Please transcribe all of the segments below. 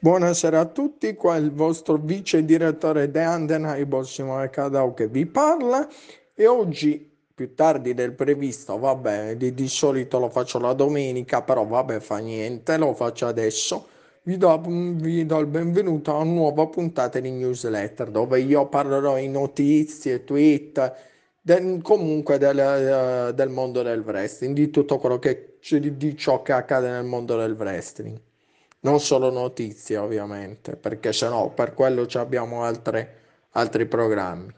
Buonasera a tutti, qua il vostro vice direttore The Undeniable Simone Cadao che vi parla e oggi più tardi del previsto, vabbè, di, di solito lo faccio la domenica, però vabbè fa niente, lo faccio adesso. Vi do, vi do il benvenuto a una nuova puntata di newsletter dove io parlerò in notizie, tweet, del, comunque del, del, mondo del wrestling, di tutto quello che di, di ciò che accade nel mondo del wrestling non solo notizie ovviamente, perché se no per quello abbiamo altre, altri programmi.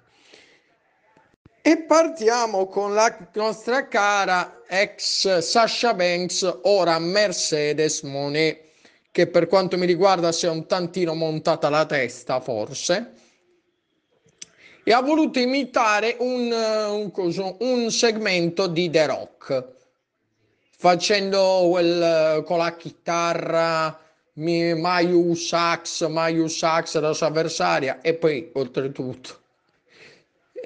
E partiamo con la nostra cara ex Sasha Banks, ora Mercedes Monet, che per quanto mi riguarda si è un tantino montata la testa forse, e ha voluto imitare un, un, un segmento di The Rock, facendo quel, con la chitarra Mayu Sax, Mayu Sax la sua avversaria e poi oltretutto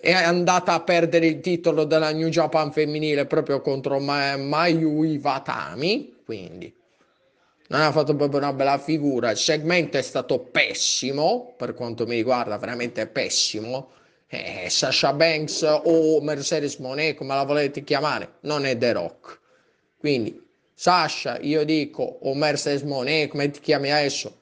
è andata a perdere il titolo della New Japan femminile proprio contro Mayu Iwatami, quindi non ha fatto proprio una bella figura. Il segmento è stato pessimo, per quanto mi riguarda, veramente pessimo. Eh, Sasha Banks o Mercedes Monet, come la volete chiamare, non è The Rock. Quindi Sasha, io dico, o Mercedes Monet, come ti chiami adesso?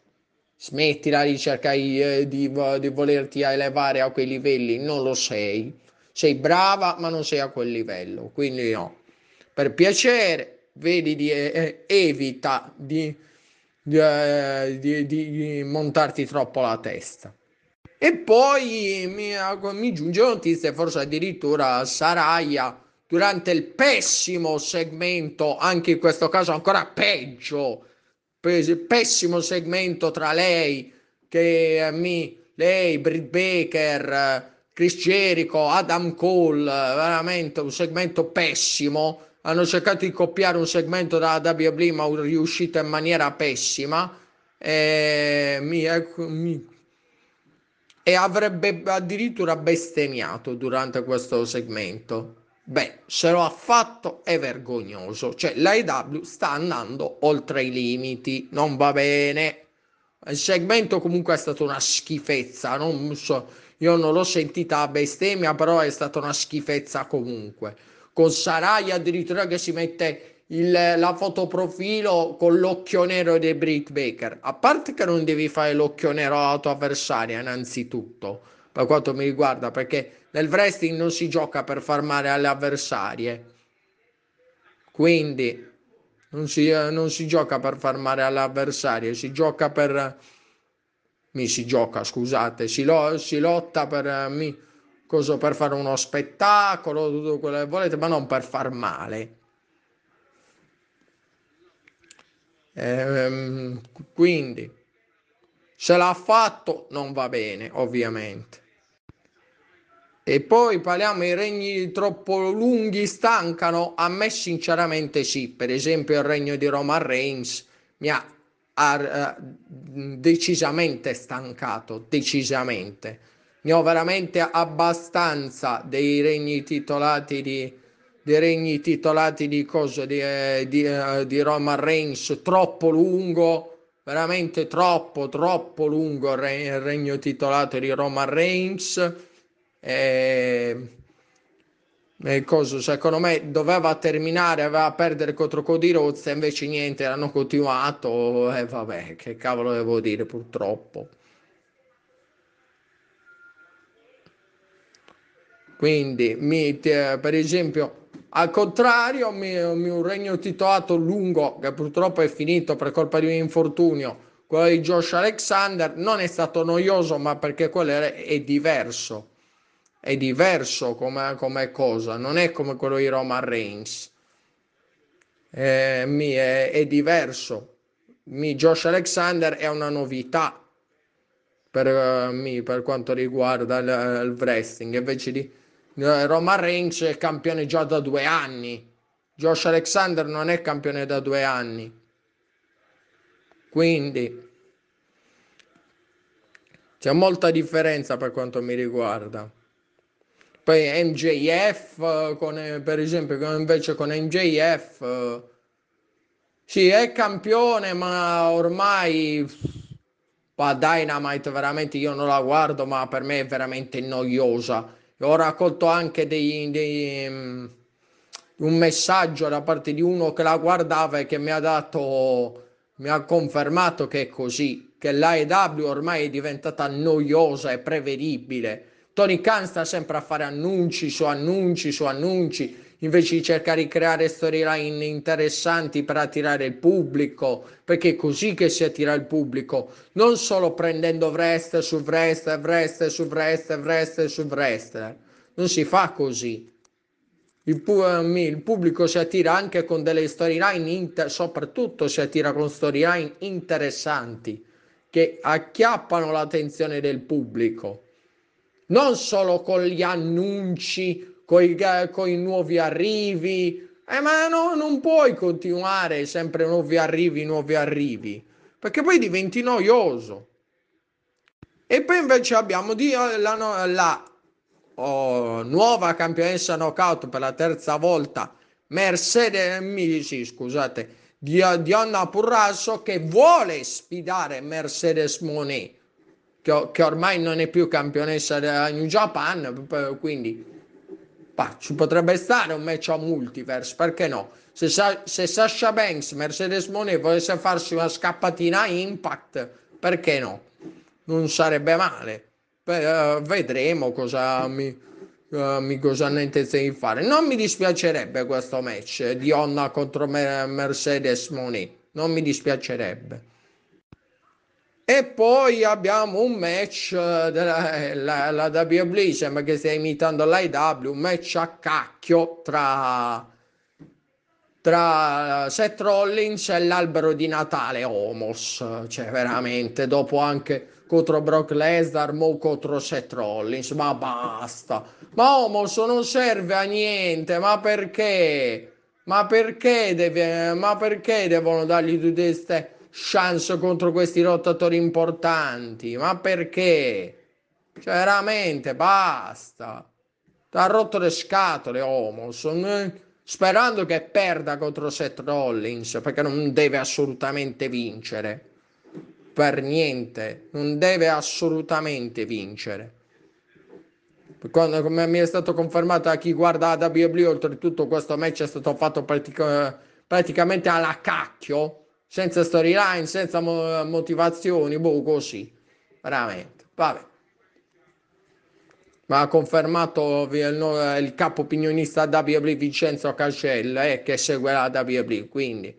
Smettila di cercare eh, di, di volerti elevare a quei livelli, non lo sei. Sei brava, ma non sei a quel livello, quindi no. Per piacere, vedi di, eh, evita di, di, eh, di, di, montarti troppo la testa. E poi mi, mi giunge notizia, forse addirittura Saraya durante il pessimo segmento, anche in questo caso ancora peggio, pessimo segmento tra lei, che mi, lei, Britt Baker, Chris Jericho, Adam Cole, veramente un segmento pessimo. Hanno cercato di copiare un segmento da WWE, ma è riuscito in maniera pessima. E, mi, mi, e avrebbe addirittura bestemmiato durante questo segmento. Beh, se lo ha fatto è vergognoso, cioè l'AEW sta andando oltre i limiti, non va bene. Il segmento comunque è stato una schifezza, non so, io non l'ho sentita a bestemmia, però è stata una schifezza comunque. Con Sarai addirittura che si mette il, la fotoprofilo con l'occhio nero di Britt Baker. A parte che non devi fare l'occhio nero alla tua avversaria, innanzitutto, per quanto mi riguarda, perché nel wrestling non si gioca per far male alle avversarie. Quindi non si, non si gioca per far male alle avversarie, si gioca per... Mi si gioca, scusate, si, lo, si lotta per, mi, cosa, per fare uno spettacolo, tutto quello che volete, ma non per far male. Ehm, quindi, se l'ha fatto non va bene, ovviamente. E poi parliamo i regni troppo lunghi stancano? A me sinceramente sì, per esempio il regno di Roman Reigns mi ha, ha uh, decisamente stancato, decisamente. Ne ho veramente abbastanza dei regni titolati di, dei regni titolati di cosa di, eh, di, uh, di Roman Reigns troppo lungo, veramente troppo, troppo lungo il, re, il regno titolato di Roman Reigns e, e cosa, secondo me doveva terminare, aveva perdere contro Cody Rhodes, invece niente, hanno continuato e vabbè, che cavolo devo dire purtroppo. Quindi, mi, per esempio, al contrario, mi un regno titolato lungo, che purtroppo è finito per colpa di un infortunio, quello di Josh Alexander, non è stato noioso, ma perché quello è, è diverso è diverso come, come cosa, non è come quello di Roman Reigns. Eh, mi è, è, diverso. Mi, Josh Alexander è una novità per, uh, mi, per quanto riguarda il, il wrestling. Invece di uh, Roman Reigns è campione già da due anni. Josh Alexander non è campione da due anni. Quindi c'è molta differenza per quanto mi riguarda poi MJF con, per esempio invece con MJF sì è campione ma ormai Ma Dynamite veramente io non la guardo, ma per me è veramente noiosa. Ho raccolto anche dei, dei, um, un messaggio da parte di uno che la guardava e che mi ha dato, mi ha confermato che è così, che l'AEW ormai è diventata noiosa e prevedibile. Tony Khan sta sempre a fare annunci su annunci su annunci invece di cercare di creare storyline interessanti per attirare il pubblico, perché è così che si attira il pubblico, non solo prendendo wrestler su wrestler, wrestler su wrestler, wrestler su wrestler. Non si fa così. Il, pu- il pubblico si attira anche con delle storyline, inter- soprattutto si attira con storyline interessanti che acchiappano l'attenzione del pubblico, non solo con gli annunci con i nuovi arrivi. Eh, ma no, non puoi continuare sempre nuovi arrivi, nuovi arrivi, perché poi diventi noioso. E poi invece abbiamo di, eh, la, la oh, nuova campionessa knockout per la terza volta, Mercedes, mi, sì, scusate, di, Dionna Purrasso che vuole sfidare Mercedes Monet, che, che ormai non è più campionessa della New Japan, quindi bah, ci potrebbe stare un match a multiverse, perché no? Se, se Sasha Banks, Mercedes Monet volesse farsi una scappatina a Impact, perché no? Non sarebbe male. Beh, uh, vedremo cosa mi, uh, mi cosa hanno intenzione di fare. Non mi dispiacerebbe questo match di Onna contro Mercedes Monet. Non mi dispiacerebbe. E poi abbiamo un match eh, della eh, la, la WWE, sembra che stia imitando l'IW, un match a cacchio tra, tra Seth Rollins e l'albero di Natale Homos, cioè veramente, dopo anche contro Brock Lesnar, mo contro Seth Rollins, ma basta. Ma Homos non serve a niente, ma perché? Ma perché, deve, ma perché devono dargli tutte queste chance contro questi lottatori importanti. Ma perché? Cioè, veramente, basta. Ha rotto le scatole, Homos. Sperando che perda contro Seth Rollins, perché non deve assolutamente vincere. Per niente, non deve assolutamente vincere. Quando, come mi è stato confermato da chi guarda WWE, oltretutto questo match è stato fatto pratica, praticamente alla cacchio senza storyline, senza mo- motivazioni, boh, così, veramente, vabbè. Ma ha confermato il, il capo opinionista WWE Vincenzo Cascella eh, che segue la WWE, quindi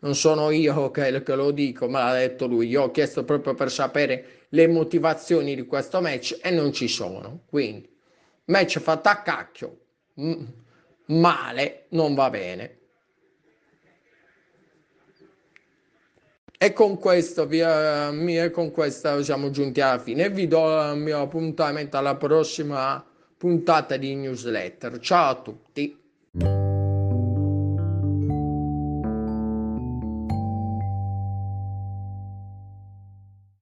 non sono io che, che, lo dico, me l'ha detto lui. Io ho chiesto proprio per sapere le motivazioni di questo match e non ci sono. Quindi, match fatto a cacchio, male, non va bene. E con questo, via, e con questo siamo giunti alla fine. Vi do il mio appuntamento alla prossima puntata di newsletter. Ciao a tutti.